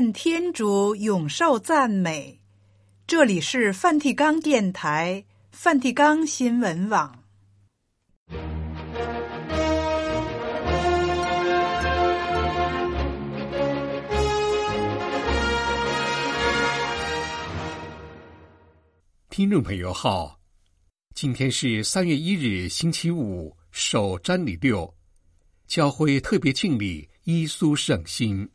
愿天主永受赞美。这里是梵蒂冈电台、梵蒂冈新闻网。听众朋友好，今天是三月一日，星期五，首瞻礼六，教会特别敬礼伊苏圣心。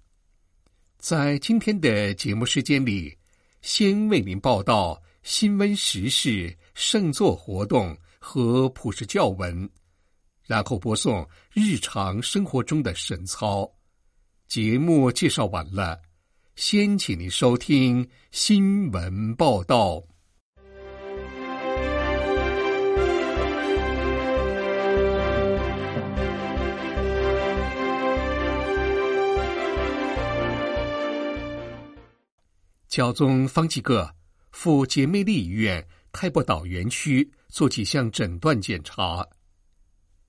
在今天的节目时间里，先为您报道新闻时事、圣座活动和普世教文，然后播送日常生活中的神操。节目介绍完了，先请您收听新闻报道。教宗方济各赴姐妹利医院泰伯岛园区做几项诊断检查。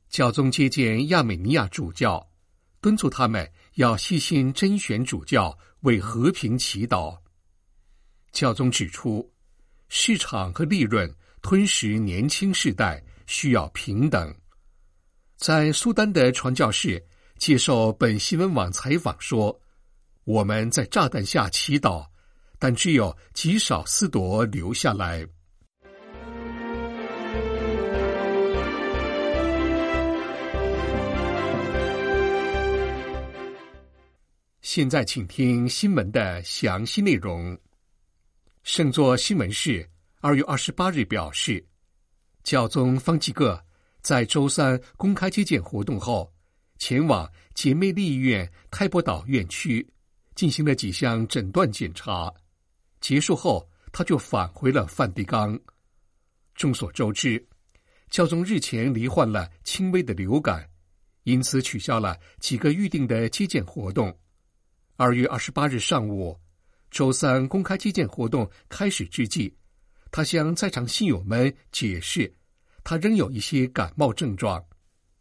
教宗接见亚美尼亚主教，敦促他们要细心甄选主教，为和平祈祷。教宗指出，市场和利润吞噬年轻世代，需要平等。在苏丹的传教士接受本新闻网采访说：“我们在炸弹下祈祷。”但只有极少四朵留下来。现在，请听新闻的详细内容。圣座新闻室二月二十八日表示，教宗方济各在周三公开接见活动后，前往姐妹利医院开伯岛院区，进行了几项诊断检查。结束后，他就返回了梵蒂冈。众所周知，教宗日前罹患了轻微的流感，因此取消了几个预定的接见活动。二月二十八日上午，周三公开接见活动开始之际，他向在场信友们解释，他仍有一些感冒症状，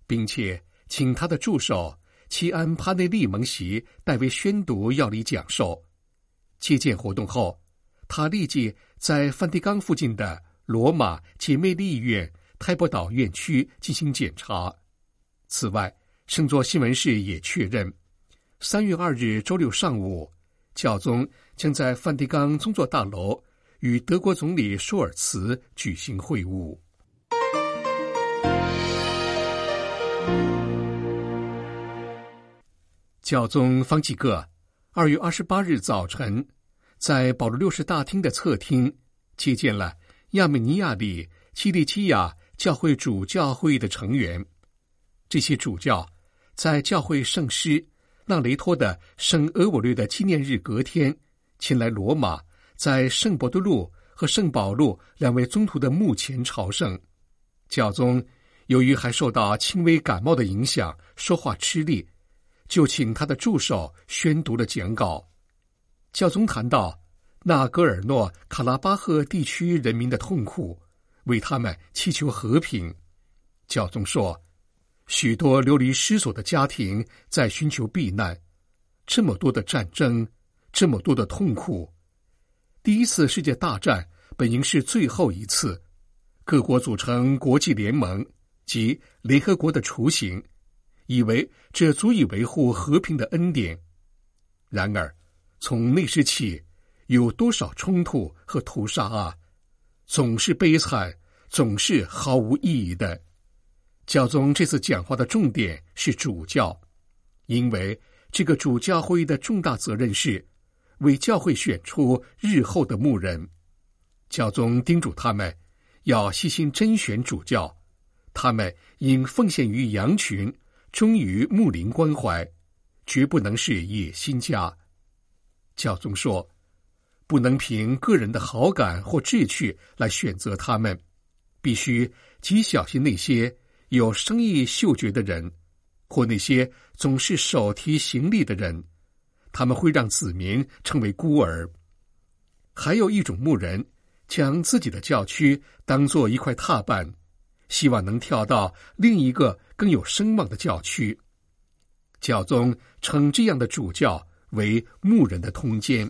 并且请他的助手齐安帕内利蒙席代为宣读药理讲授。接见活动后。他立即在梵蒂冈附近的罗马姐妹利医院泰伯岛院区进行检查。此外，圣座新闻室也确认，三月二日周六上午，教宗将在梵蒂冈宗座大楼与德国总理舒尔茨举行会晤。教宗方济各二月二十八日早晨。在保罗六世大厅的侧厅，接见了亚美尼亚里基利基亚教会主教会的成员。这些主教在教会圣师让雷托的圣俄我略的纪念日隔天，前来罗马，在圣伯多禄和圣保禄两位宗徒的墓前朝圣。教宗由于还受到轻微感冒的影响，说话吃力，就请他的助手宣读了讲稿。教宗谈到纳戈尔诺卡拉巴赫地区人民的痛苦，为他们祈求和平。教宗说，许多流离失所的家庭在寻求避难，这么多的战争，这么多的痛苦。第一次世界大战本应是最后一次，各国组成国际联盟及联合国的雏形，以为这足以维护和平的恩典。然而。从那时起，有多少冲突和屠杀啊！总是悲惨，总是毫无意义的。教宗这次讲话的重点是主教，因为这个主教会的重大责任是为教会选出日后的牧人。教宗叮嘱他们要细心甄选主教，他们应奉献于羊群，忠于牧灵关怀，绝不能是野心家。教宗说：“不能凭个人的好感或志趣来选择他们，必须极小心那些有生意嗅觉的人，或那些总是手提行李的人，他们会让子民成为孤儿。还有一种牧人，将自己的教区当做一块踏板，希望能跳到另一个更有声望的教区。教宗称这样的主教。”为牧人的通奸，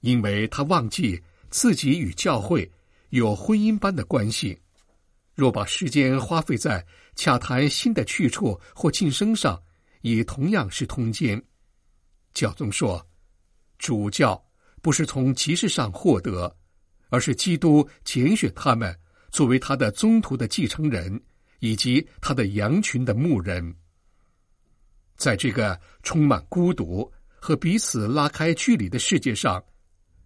因为他忘记自己与教会有婚姻般的关系。若把时间花费在洽谈新的去处或晋升上，也同样是通奸。教宗说，主教不是从集市上获得，而是基督拣选他们作为他的宗徒的继承人，以及他的羊群的牧人。在这个充满孤独和彼此拉开距离的世界上，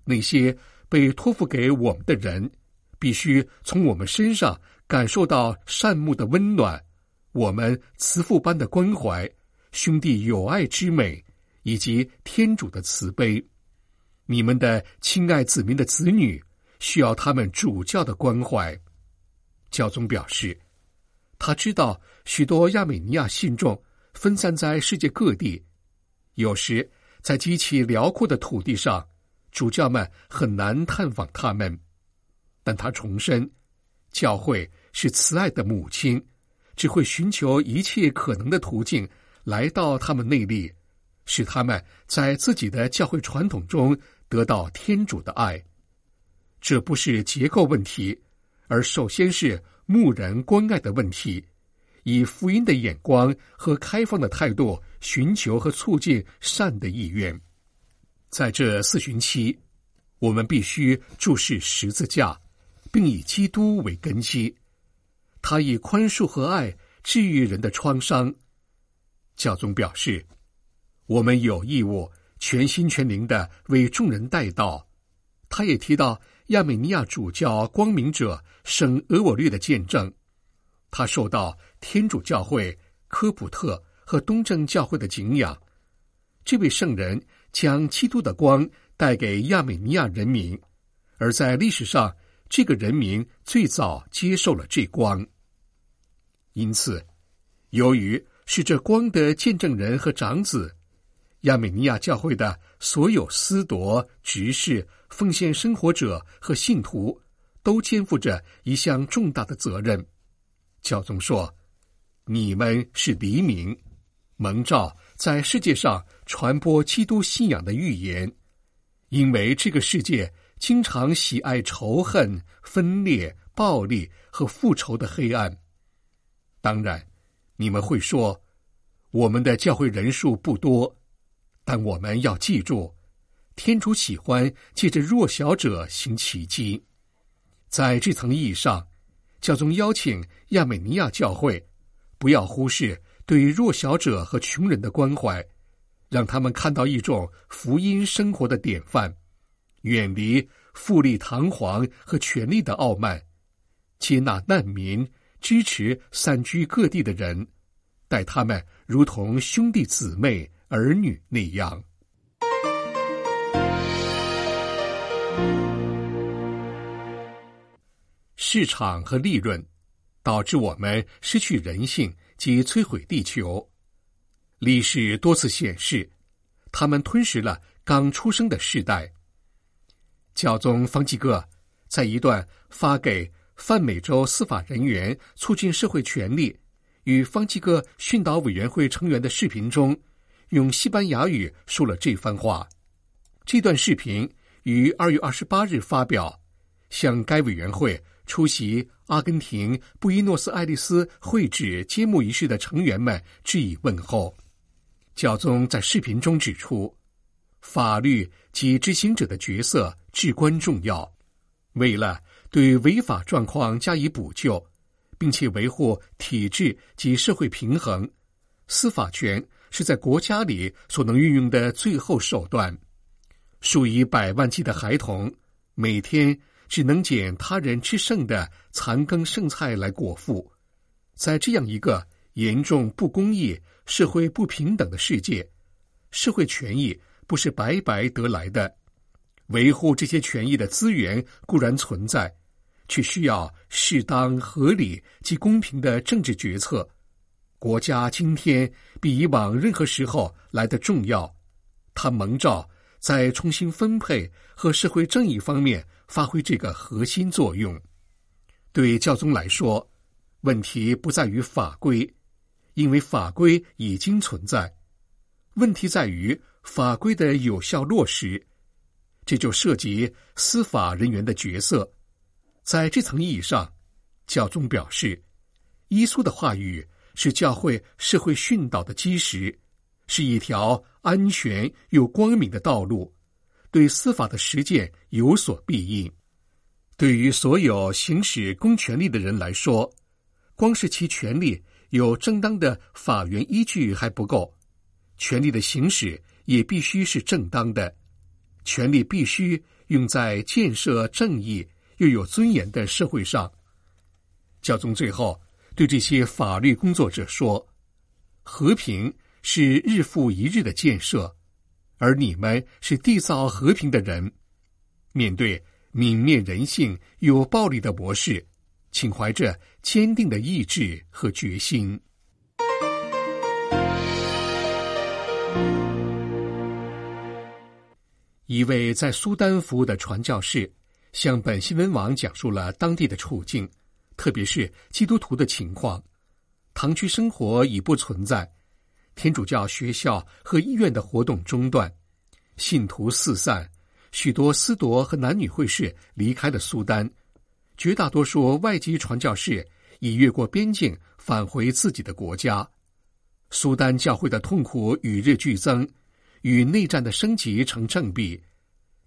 那些被托付给我们的人，必须从我们身上感受到善牧的温暖，我们慈父般的关怀，兄弟友爱之美，以及天主的慈悲。你们的亲爱子民的子女需要他们主教的关怀。教宗表示，他知道许多亚美尼亚信众。分散在世界各地，有时在极其辽阔的土地上，主教们很难探访他们。但他重申，教会是慈爱的母亲，只会寻求一切可能的途径来到他们内里，使他们在自己的教会传统中得到天主的爱。这不是结构问题，而首先是牧人关爱的问题。以福音的眼光和开放的态度寻求和促进善的意愿，在这四旬期，我们必须注视十字架，并以基督为根基。他以宽恕和爱治愈人的创伤。教宗表示，我们有义务全心全灵的为众人带道。他也提到亚美尼亚主教光明者圣俄我略的见证。他受到天主教会、科普特和东正教会的敬仰。这位圣人将基督的光带给亚美尼亚人民，而在历史上，这个人民最早接受了这光。因此，由于是这光的见证人和长子，亚美尼亚教会的所有司铎、执事、奉献生活者和信徒，都肩负着一项重大的责任。教宗说：“你们是黎明，蒙召在世界上传播基督信仰的预言。因为这个世界经常喜爱仇恨、分裂、暴力和复仇的黑暗。当然，你们会说，我们的教会人数不多，但我们要记住，天主喜欢借着弱小者行奇迹。在这层意义上。”教宗邀请亚美尼亚教会不要忽视对于弱小者和穷人的关怀，让他们看到一种福音生活的典范，远离富丽堂皇和权力的傲慢，接纳难民，支持散居各地的人，待他们如同兄弟姊妹、儿女那样。市场和利润导致我们失去人性及摧毁地球。历史多次显示，他们吞噬了刚出生的世代。教宗方济各在一段发给泛美洲司法人员促进社会权利与方济各训导委员会成员的视频中，用西班牙语说了这番话。这段视频于二月二十八日发表，向该委员会。出席阿根廷布宜诺斯艾利斯会址揭幕仪式的成员们致以问候。教宗在视频中指出，法律及执行者的角色至关重要。为了对违法状况加以补救，并且维护体制及社会平衡，司法权是在国家里所能运用的最后手段。数以百万计的孩童每天。只能捡他人吃剩的残羹剩菜来果腹，在这样一个严重不公义、社会不平等的世界，社会权益不是白白得来的。维护这些权益的资源固然存在，却需要适当、合理及公平的政治决策。国家今天比以往任何时候来的重要，它蒙召在重新分配和社会正义方面。发挥这个核心作用，对教宗来说，问题不在于法规，因为法规已经存在。问题在于法规的有效落实，这就涉及司法人员的角色。在这层意义上，教宗表示，耶稣的话语是教会社会训导的基石，是一条安全又光明的道路，对司法的实践有所裨益。对于所有行使公权力的人来说，光是其权利有正当的法源依据还不够，权力的行使也必须是正当的，权力必须用在建设正义又有尊严的社会上。教宗最后对这些法律工作者说：“和平是日复一日的建设，而你们是缔造和平的人。面对。”泯灭人性、有暴力的模式，请怀着坚定的意志和决心。一位在苏丹服务的传教士向本新闻网讲述了当地的处境，特别是基督徒的情况。堂区生活已不存在，天主教学校和医院的活动中断，信徒四散。许多司铎和男女会士离开了苏丹，绝大多数外籍传教士已越过边境返回自己的国家。苏丹教会的痛苦与日俱增，与内战的升级成正比。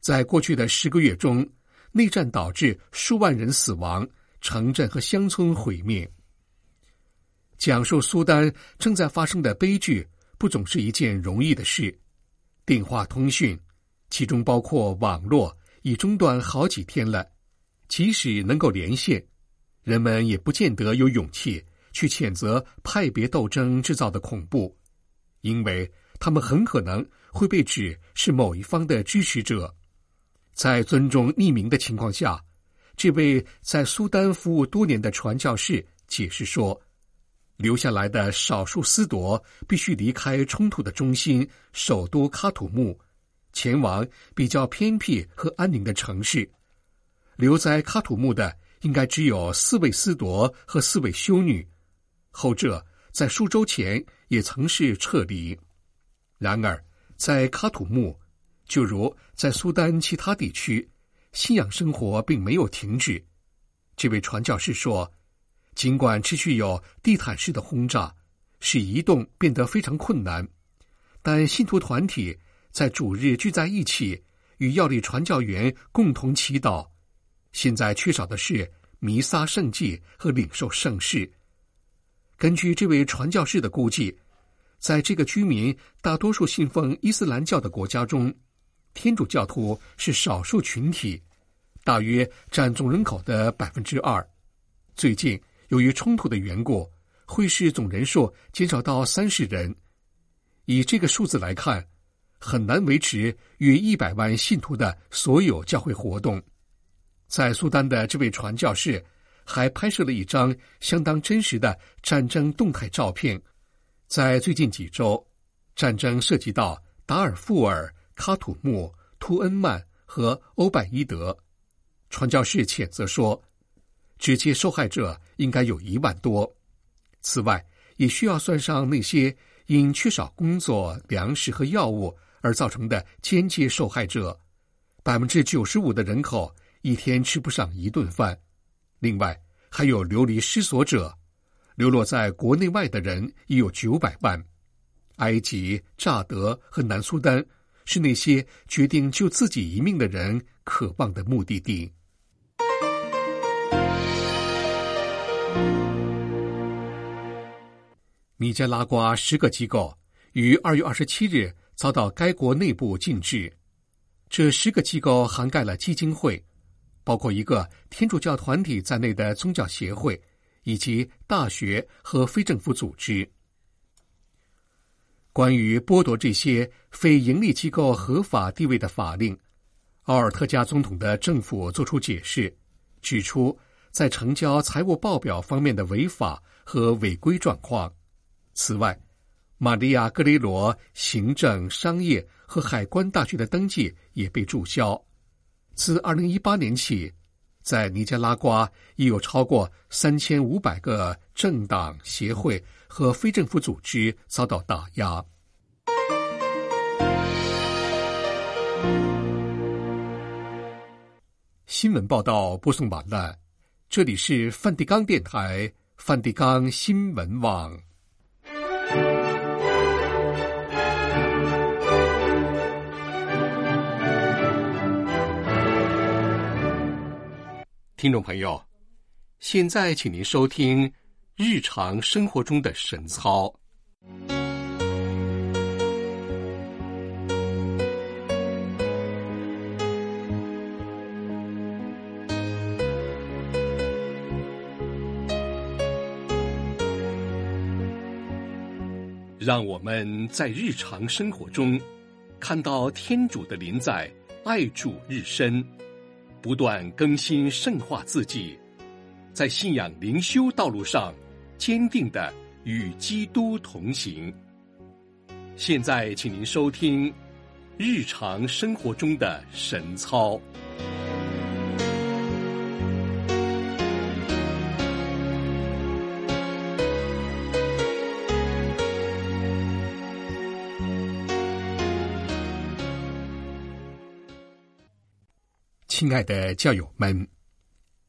在过去的十个月中，内战导致数万人死亡，城镇和乡村毁灭。讲述苏丹正在发生的悲剧，不总是一件容易的事。电话通讯。其中包括网络已中断好几天了，即使能够连线，人们也不见得有勇气去谴责派别斗争制造的恐怖，因为他们很可能会被指是某一方的支持者。在尊重匿名的情况下，这位在苏丹服务多年的传教士解释说：“留下来的少数斯铎必须离开冲突的中心首都喀土穆。”前往比较偏僻和安宁的城市，留在喀土穆的应该只有四位司铎和四位修女，后者在数周前也曾是撤离。然而，在喀土穆，就如在苏丹其他地区，信仰生活并没有停止。这位传教士说：“尽管持续有地毯式的轰炸，使移动变得非常困难，但信徒团体。”在主日聚在一起，与药力传教员共同祈祷。现在缺少的是弥撒圣祭和领受圣事。根据这位传教士的估计，在这个居民大多数信奉伊斯兰教的国家中，天主教徒是少数群体，大约占总人口的百分之二。最近由于冲突的缘故，会士总人数减少到三十人。以这个数字来看。很难维持约一百万信徒的所有教会活动。在苏丹的这位传教士还拍摄了一张相当真实的战争动态照片。在最近几周，战争涉及到达尔富尔、喀土穆、图恩曼和欧拜伊德。传教士谴责说，直接受害者应该有一万多。此外，也需要算上那些因缺少工作、粮食和药物。而造成的间接受害者，百分之九十五的人口一天吃不上一顿饭。另外，还有流离失所者，流落在国内外的人已有九百万。埃及、乍得和南苏丹是那些决定救自己一命的人渴望的目的地。尼加拉瓜十个机构于二月二十七日。遭到该国内部禁制。这十个机构涵盖了基金会，包括一个天主教团体在内的宗教协会，以及大学和非政府组织。关于剥夺这些非营利机构合法地位的法令，奥尔特加总统的政府作出解释，指出在成交财务报表方面的违法和违规状况。此外玛利亚格雷罗行政商业和海关大学的登记也被注销。自二零一八年起在尼加拉瓜已有超过三千五百个政党协会和非政府组织遭到打压。新闻报道播送完了这里是梵蒂冈电台梵蒂冈新闻网。听众朋友，现在请您收听日常生活中的神操。让我们在日常生活中看到天主的临在，爱主日深。不断更新圣化自己，在信仰灵修道路上坚定的与基督同行。现在，请您收听日常生活中的神操。亲爱的教友们，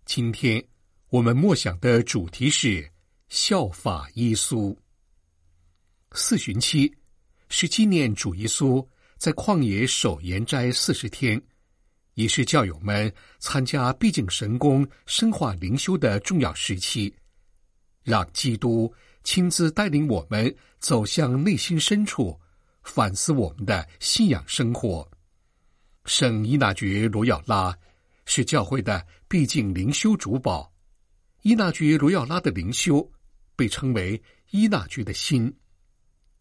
今天我们默想的主题是效法耶稣。四旬期是纪念主耶稣在旷野守严斋四十天，也是教友们参加毕竟神功、深化灵修的重要时期。让基督亲自带领我们走向内心深处，反思我们的信仰生活。圣伊纳爵罗耀拉是教会的毕竟灵修主保。伊纳爵罗耀拉的灵修被称为伊纳爵的心。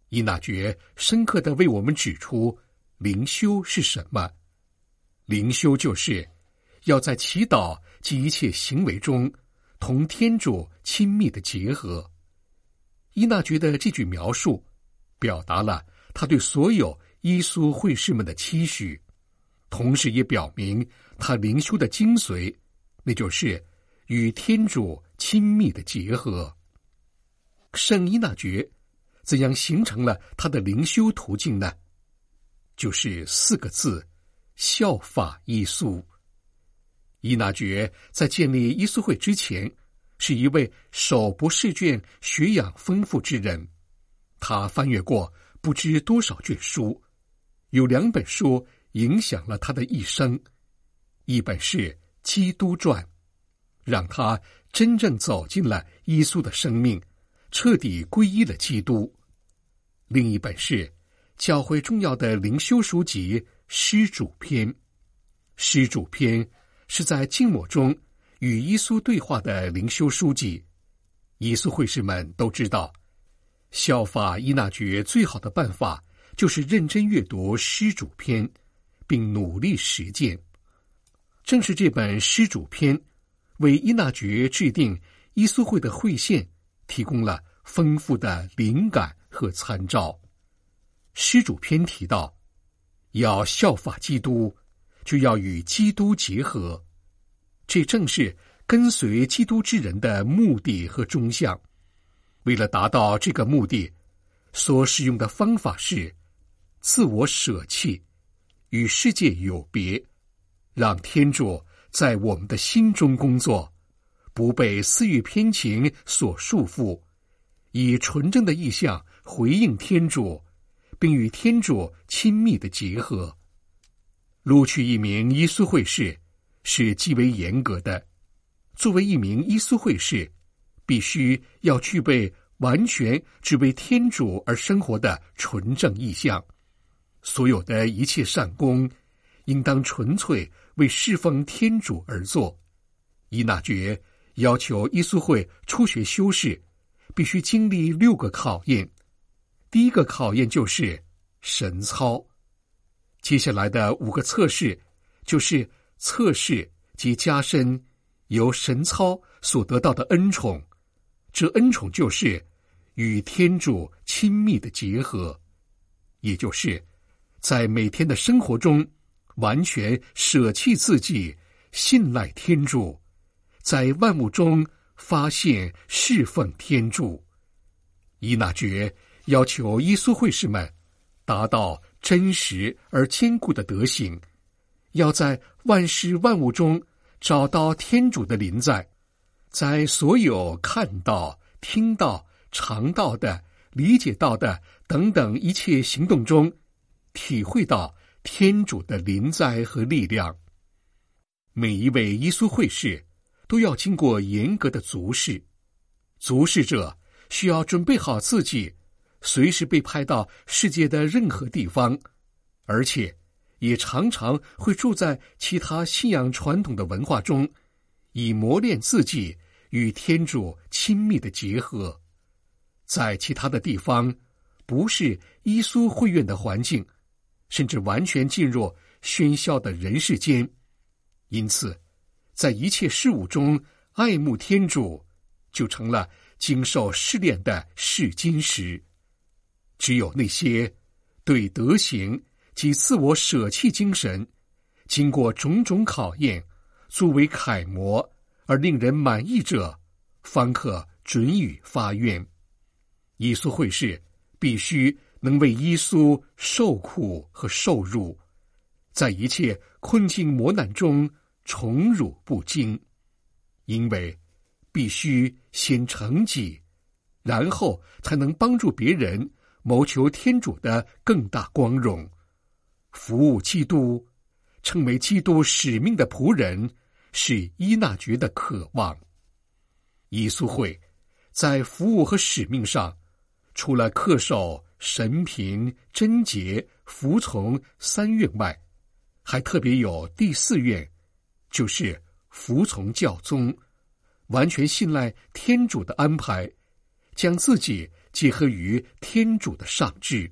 伊纳爵深刻的为我们指出灵修是什么。灵修就是要在祈祷及一切行为中同天主亲密的结合。伊纳爵的这句描述表达了他对所有耶稣会士们的期许。同时也表明他灵修的精髓，那就是与天主亲密的结合。圣伊纳爵怎样形成了他的灵修途径呢？就是四个字：效法耶稣。伊纳爵在建立耶稣会之前，是一位手不释卷、学养丰富之人。他翻阅过不知多少卷书，有两本书。影响了他的一生。一本是《基督传》，让他真正走进了耶稣的生命，彻底皈依了基督；另一本是教会重要的灵修书籍《施主篇》。《施主篇》是在静默中与耶稣对话的灵修书籍。耶稣会士们都知道，效法伊纳爵最好的办法就是认真阅读《施主篇》。并努力实践。正是这本施主篇，为伊纳爵制定伊苏会的会线提供了丰富的灵感和参照。施主篇提到，要效法基督，就要与基督结合。这正是跟随基督之人的目的和终向。为了达到这个目的，所使用的方法是自我舍弃。与世界有别，让天主在我们的心中工作，不被私欲偏情所束缚，以纯正的意向回应天主，并与天主亲密的结合。录取一名伊苏会士是极为严格的。作为一名伊苏会士，必须要具备完全只为天主而生活的纯正意向。所有的一切善功，应当纯粹为侍奉天主而做。伊纳爵要求耶稣会初学修士必须经历六个考验。第一个考验就是神操，接下来的五个测试就是测试及加深由神操所得到的恩宠。这恩宠就是与天主亲密的结合，也就是。在每天的生活中，完全舍弃自己，信赖天主，在万物中发现侍奉天主。伊纳爵要求耶稣会士们达到真实而坚固的德行，要在万事万物中找到天主的临在，在所有看到、听到、尝到的、理解到的等等一切行动中，体会到天主的临在和力量。每一位耶稣会士都要经过严格的足试，足试者需要准备好自己，随时被派到世界的任何地方，而且也常常会住在其他信仰传统的文化中，以磨练自己与天主亲密的结合。在其他的地方，不是耶稣会院的环境，甚至完全进入喧嚣的人世间。因此，在一切事物中爱慕天主，就成了经受试炼的试金石。只有那些对德行及自我舍弃精神，经过种种考验，作为楷模而令人满意者，方可准予发愿。耶稣会士必须能为耶稣受苦和受辱，在一切困境磨难中。宠辱不惊，因为必须先成己，然后才能帮助别人谋求天主的更大光荣，服务基督，成为基督使命的仆人，是伊纳爵的渴望。耶稣会在服务和使命上，除了恪守神平、贞洁、服从三愿外，还特别有第四愿。就是服从教宗，完全信赖天主的安排，将自己结合于天主的上智。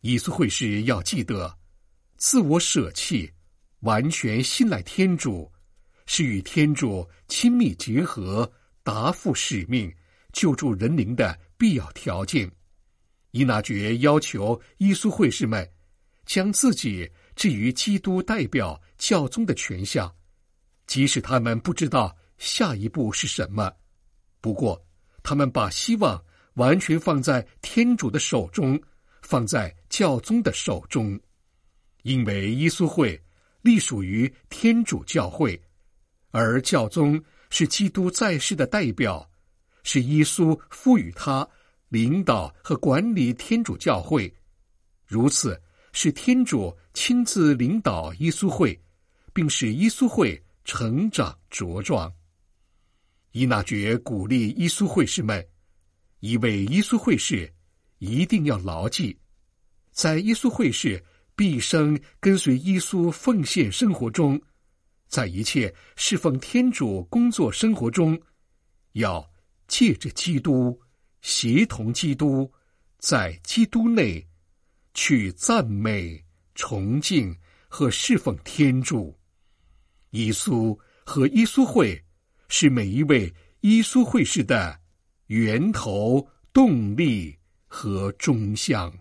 耶稣会士要记得，自我舍弃，完全信赖天主，是与天主亲密结合、答复使命、救助人灵的必要条件。伊纳爵要求耶稣会士们将自己置于基督代表。教宗的权下，即使他们不知道下一步是什么，不过他们把希望完全放在天主的手中，放在教宗的手中，因为耶稣会隶属于天主教会，而教宗是基督在世的代表，是耶稣赋予他领导和管理天主教会，如此是天主亲自领导耶稣会。并使耶稣会成长茁壮。伊纳爵鼓励耶稣会士们，一位耶稣会士一定要牢记，在耶稣会士毕生跟随耶稣奉献生活中，在一切侍奉天主工作生活中，要借着基督，协同基督，在基督内去赞美、崇敬和侍奉天主。耶稣和耶稣会是每一位耶稣会士的源头、动力和中向。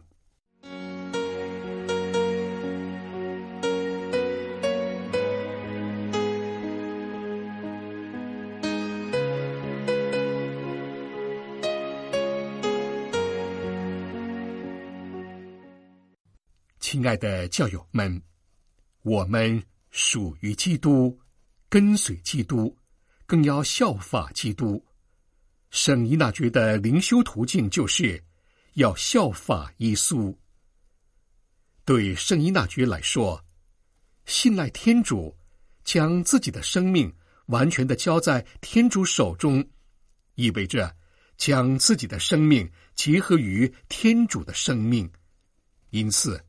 爱的教友们，我们。属于基督，跟随基督，更要效法基督。圣伊纳爵的灵修途径就是要效法耶稣。对圣伊纳爵来说，信赖天主，将自己的生命完全的交在天主手中，意味着将自己的生命结合于天主的生命。因此，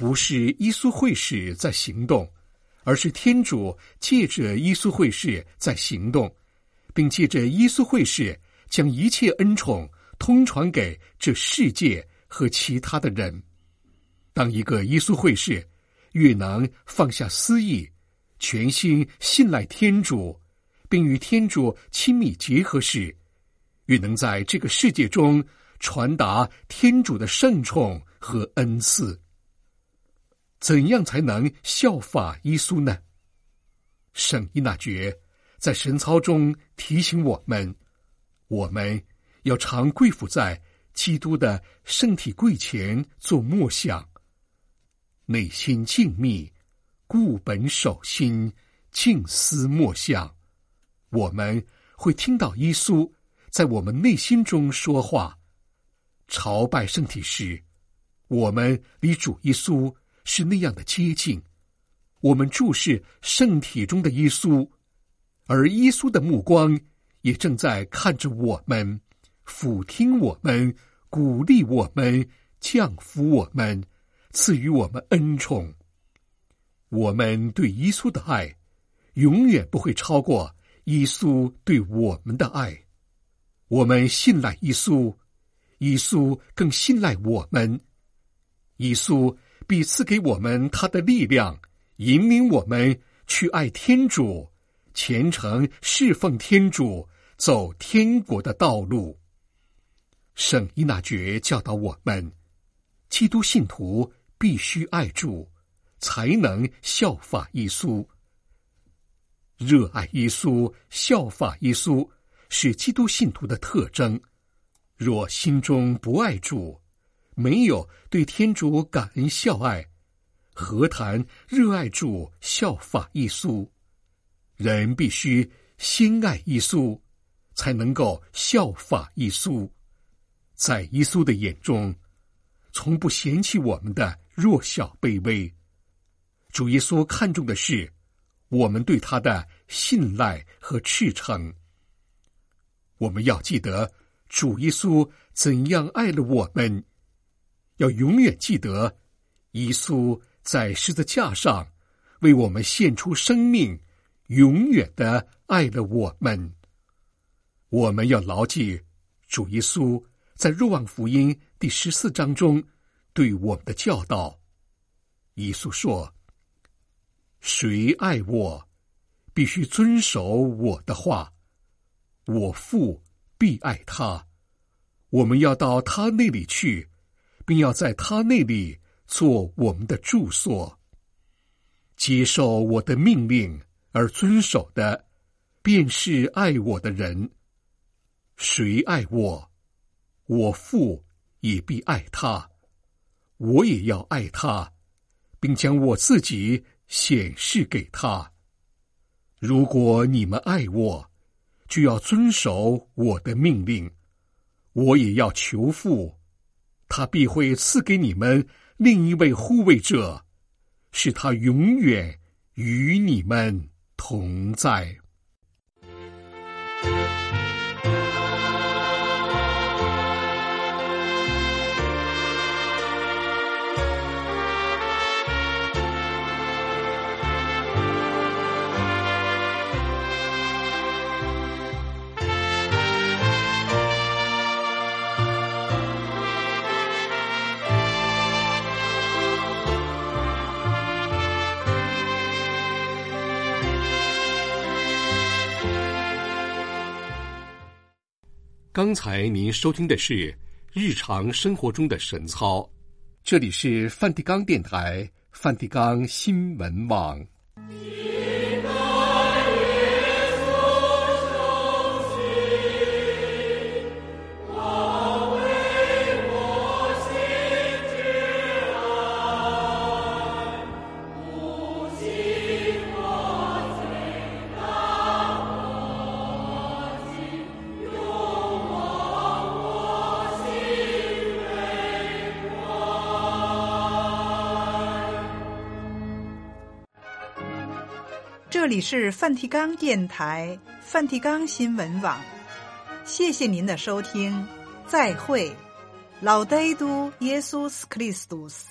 不是耶稣会士在行动。而是天主借着耶稣会士在行动，并借着耶稣会士将一切恩宠通传给这世界和其他的人。当一个耶稣会士越能放下私意，全心信赖天主，并与天主亲密结合时，越能在这个世界中传达天主的圣宠和恩赐。怎样才能效法耶稣呢？圣伊纳爵在神操中提醒我们：我们要常跪伏在基督的圣体柜前做默想，内心静谧，固本守心，静思默想，我们会听到耶稣在我们内心中说话。朝拜圣体时，我们离主耶稣是那样的接近。我们注视圣体中的耶稣，而耶稣的目光也正在看着我们，俯听我们，鼓励我们，降服我们，赐予我们恩宠。我们对耶稣的爱，永远不会超过耶稣对我们的爱。我们信赖耶稣。耶稣更信赖我们，耶稣必赐给我们他的力量，引领我们去爱天主，虔诚侍奉天主，走天国的道路。圣伊纳爵教导我们，基督信徒必须爱主，才能效法耶稣。热爱耶稣、效法耶稣，是基督信徒的特征。若心中不爱主，没有对天主感恩孝爱，何谈热爱主、效法耶稣？人必须心爱耶稣，才能够效法耶稣。在耶稣的眼中，从不嫌弃我们的弱小卑微。主耶稣看重的是我们对他的信赖和赤诚。我们要记得。主耶稣怎样爱了我们？要永远记得，耶稣在十字架上为我们献出生命，永远的爱了我们。我们要牢记主耶稣在若望福音第十四章中对我们的教导。耶稣说：“谁爱我，必须遵守我的话。我父。”必爱他，我们要到他那里去，并要在他那里做我们的住所。接受我的命令而遵守的，便是爱我的人。谁爱我，我父也必爱他，我也要爱他，并将我自己显示给他。如果你们爱我，就要遵守我的命令，我也要求父，他必会赐给你们另一位护卫者，使他永远与你们同在。刚才您收听的是日常生活中的神操，这里是梵蒂冈电台、梵蒂冈新闻网。是梵蒂冈电台、梵蒂冈新闻网，谢谢您的收听，再会，老呆都耶稣斯克里斯多斯。